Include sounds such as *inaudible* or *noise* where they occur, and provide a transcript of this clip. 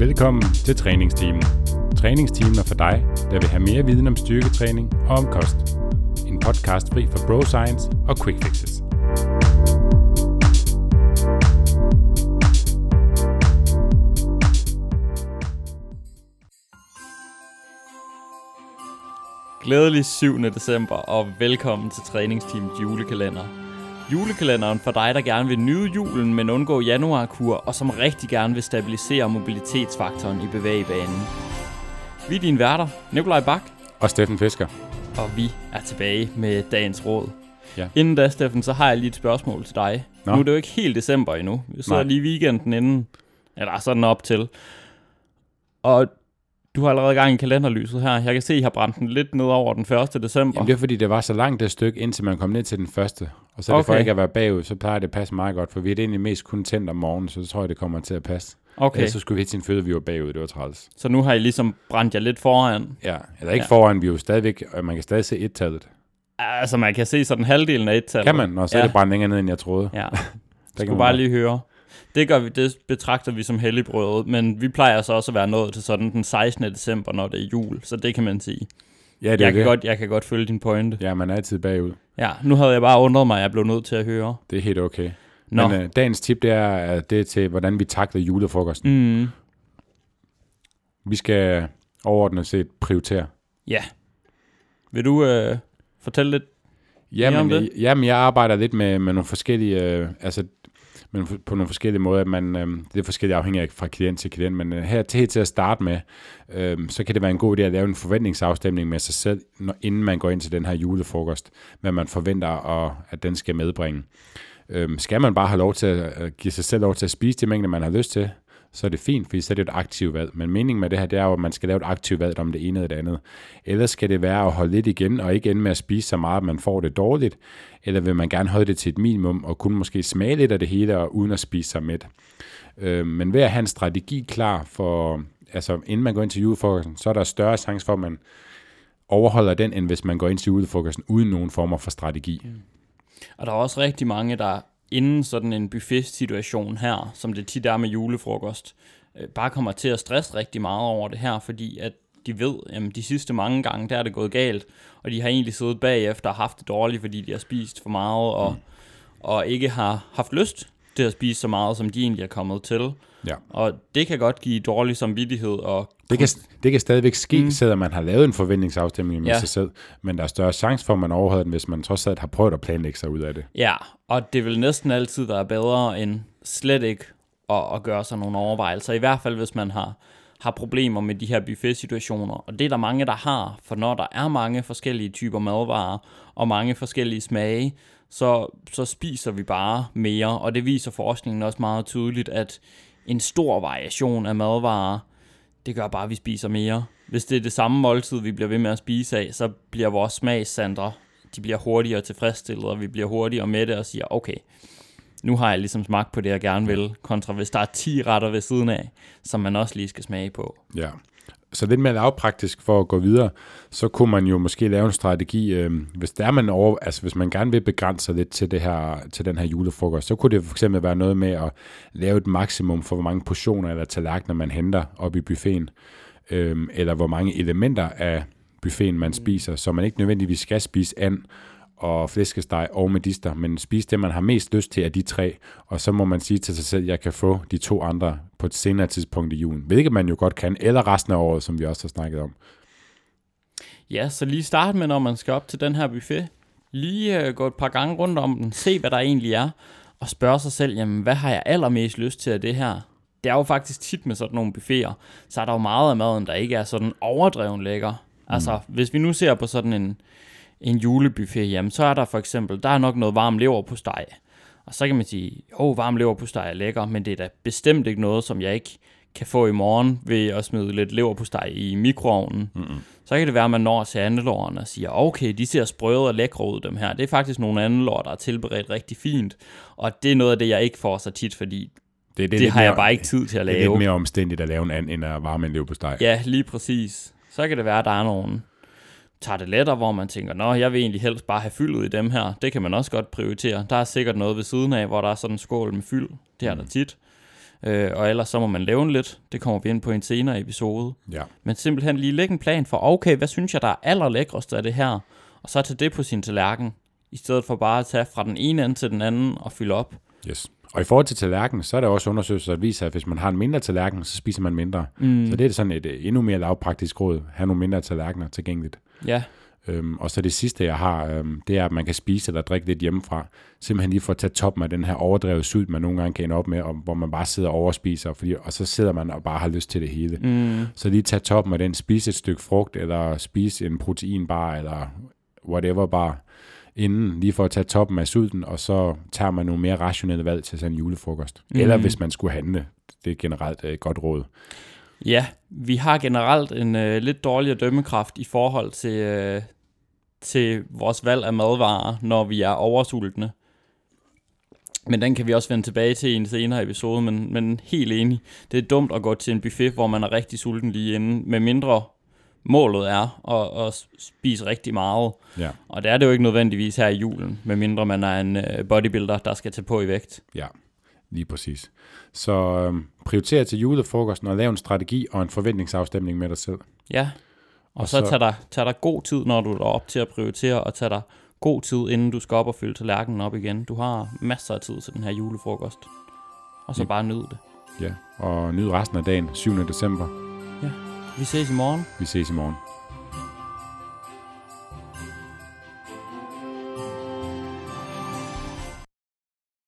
Velkommen til Træningsteamen. Træningsteamen er for dig, der vil have mere viden om styrketræning og om kost. En podcast fri for bro science og quick fixes. Glædelig 7. december, og velkommen til Træningsteamets julekalender. Julekalenderen for dig, der gerne vil nyde julen, men undgå januarkur, og som rigtig gerne vil stabilisere mobilitetsfaktoren i bevægebanen. Vi er dine værter, Nikolaj Bak, Og Steffen Fisker. og vi er tilbage med dagens råd. Ja. Inden da, Steffen, så har jeg lige et spørgsmål til dig. Nå. Nu er det jo ikke helt december endnu. Vi sidder Nej. lige weekenden inden, eller sådan op til. Og du har allerede gang i kalenderlyset her. Jeg kan se, at I har brændt den lidt ned over den 1. december. Jamen, det er fordi, det var så langt det stykke, indtil man kom ned til den første. Og så er det for Okay. ikke at være bagud, så plejer det at passe meget godt, for vi er det egentlig mest kun tændt om morgenen, så tror jeg, det kommer til at passe. Okay. Okay, Ellers så skulle vi tiden føle, at vi var bagud, det var træls. så nu har I ligesom brændt jer lidt foran. Ja, eller ikke Ja. foran, vi er jo stadigvæk, og man kan stadig se et-tallet. Altså, man kan se sådan halvdelen af et tal. Kan man? Og så ja. Er det brændt længere ned, end jeg troede. Ja, *laughs* skulle man bare lige høre. Det, gør vi, det betragter vi som helligbrødet, men vi plejer så også at være nået til sådan den 16. december, når det er jul, så det kan man sige. Ja, det Jeg kan, det. godt, jeg kan godt følge din pointe. Ja, man er altid bagud. Ja, nu havde jeg bare undret mig, at jeg blev nødt til at høre. Det er helt okay. Nå, Men øh, dagens tip, det er, at det er til, hvordan vi takler julefrokosten. Mm. Vi skal overordnet set prioritere. ja. Vil du øh, fortælle lidt? Jamen, om det? jamen jeg arbejder lidt med, med nogle forskellige, øh, altså men på nogle forskellige måder. At Man, øh, det er forskelligt afhængigt af fra klient til klient, men øh, her til, til at starte med, øh, så kan det være en god idé at lave en forventningsafstemning med sig selv, når, inden man går ind til den her julefrokost, hvad man forventer, og, at den skal medbringe. Øh, skal man bare have lov til at øh, give sig selv lov til at spise de mængder, man har lyst til, så er det fint, fordi så er det et aktivt valg. Men meningen med det her, det er jo, at man skal lave et aktivt valg om det ene eller det andet. Ellers skal det være at holde lidt igen, og ikke ende med at spise så meget, at man får det dårligt. Eller vil man gerne holde det til et minimum, og kun måske smage lidt af det hele, og uden at spise sig mæt. Øh, men ved at have en strategi klar for, altså inden man går ind til julefrokosten, så er der større chance for, at man overholder den, end hvis man går ind til julefrokosten uden nogen former for strategi. Mm. Og der er også rigtig mange, der inden sådan en buffet-situation her, som det tit er med julefrokost, øh, bare kommer til at stresse rigtig meget over det her, fordi at de ved, at de sidste mange gange, der er det gået galt, og de har egentlig siddet bagefter og haft det dårligt, fordi de har spist for meget, og, mm. og ikke har haft lyst til at spise så meget, som de egentlig er kommet til. Ja. Og det kan godt give dårlig samvittighed, og Det kan, det kan stadigvæk ske, mm. selvom man har lavet en forventningsafstemning med Ja. sig selv, men der er større chance for, at man overholder den, hvis man trods alt har prøvet at planlægge sig ud af det. Ja, og det vil næsten altid være bedre end slet ikke at, at gøre sig nogle overvejelser. I hvert fald, hvis man har, har problemer med de her buffet-situationer. Og det er der mange, der har, for når der er mange forskellige typer madvarer og mange forskellige smage, så, så spiser vi bare mere. Og det viser forskningen også meget tydeligt, at en stor variation af madvarer, det gør bare, at vi spiser mere. Hvis det er det samme måltid, vi bliver ved med at spise af, så bliver vores smagscentre, de bliver hurtigere tilfredsstillet, og vi bliver hurtigere med det og siger, okay, nu har jeg ligesom smagt på det, jeg gerne vil, kontra hvis der er 10 retter ved siden af, som man også lige skal smage på. Ja. Så lidt mere lavpraktisk for at gå videre, så kunne man jo måske lave en strategi, øh, hvis der man over, altså hvis man gerne vil begrænse sig lidt til, det her, til den her julefrokost, så kunne det for eksempel være noget med at lave et maksimum for, hvor mange portioner eller tallerkener man henter op i buffeten, øh, eller hvor mange elementer af buffeten man spiser, så man ikke nødvendigvis skal spise and og flæskesteg og medister, men spise det, man har mest lyst til af de tre, og så må man sige til sig selv, at jeg kan få de to andre på et senere tidspunkt i julen, hvilket man jo godt kan, eller resten af året, som vi også har snakket om. Ja, så lige start med, når man skal op til den her buffet. Lige uh, gå et par gange rundt om den, se hvad der egentlig er, og spørge sig selv, jamen hvad har jeg allermest lyst til af det her? Det er jo faktisk tit med sådan nogle buffeter, så er der jo meget af maden, der ikke er sådan overdreven lækker. Altså, hvis vi nu ser på sådan en, en julebuffet, jamen så er der for eksempel, der er nok noget varm lever på steg. Og så kan man sige, jo, varm lever på steg er lækker, men det er da bestemt ikke noget, som jeg ikke kan få i morgen ved at smide lidt lever på steg i mikroovnen. Mm-hmm. Så kan det være, at man når til andelårene og siger, okay, de ser sprøde og lækre ud, dem her. Det er faktisk nogle andelår, der er tilberedt rigtig fint. Og det er noget af det, jeg ikke får så tit, fordi Det, det, det har jeg mere- bare ikke tid til at Det er lave. lidt mere omstændigt at lave en and, end at varme en lev på steg. Ja, lige præcis. Så kan det være, at der er nogle tarteletter, hvor man tænker, nå, jeg vil egentlig helst bare have fyldet i dem her. Det kan man også godt prioritere. Der er sikkert noget ved siden af, hvor der er sådan en skål med fyld. Det er der tit. Øh, og ellers så må man lave lidt. Det kommer vi ind på i en senere episode. Ja. Men simpelthen lige lægge en plan for, okay, hvad synes jeg, der er allerlækrest af det her? Og så tage det på sin tallerken, i stedet for bare at tage fra den ene ende til den anden og fylde op. Yes. Og i forhold til tallerken, så er der også undersøgelser, der viser, at hvis man har en mindre tallerken, så spiser man mindre. Mm. Så det er sådan et øh, endnu mere lavpraktisk råd. Have nogle mindre tallerkener tilgængeligt. Ja, Øhm, og så det sidste, jeg har, øhm, det er, at man kan spise eller drikke lidt hjemmefra. Simpelthen lige for at tage toppen af den her overdrevet sult, man nogle gange kan ende op med, og, hvor man bare sidder og overspiser, fordi, og så sidder man og bare har lyst til det hele. mm. Så lige tage toppen af den, spise et stykke frugt, eller spise en proteinbar, eller whatever bare, inden, lige for at tage toppen af sulten, og så tager man nogle mere rationelle valg til sådan en julefrokost. Mm. Eller hvis man skulle handle. Det er generelt et godt råd. Ja, vi har generelt en øh, lidt dårligere dømmekraft i forhold til, øh, til vores valg af madvarer, når vi er oversultne. Men den kan vi også vende tilbage til i en senere episode, men, men helt enig. Det er dumt at gå til en buffet, hvor man er rigtig sulten lige inden, med mindre målet er at, at spise rigtig meget. Ja, Og det er det jo ikke nødvendigvis her i julen, medmindre man er en øh, bodybuilder, der skal tage på i vægt. ja, lige præcis. Så øhm, prioriter til julefrokosten og lav en strategi og en forventningsafstemning med dig selv. Ja, og, Og så, så-. Tag, dig, tag dig god tid, når du er op til at prioritere, og tag dig god tid, inden du skal op og fylde tallerkenen op igen. Du har masser af tid til den her julefrokost. Og så Ja. bare nyd det. Ja, og nyd resten af dagen, 7. december. Vi ses i morgen. Vi ses i morgen.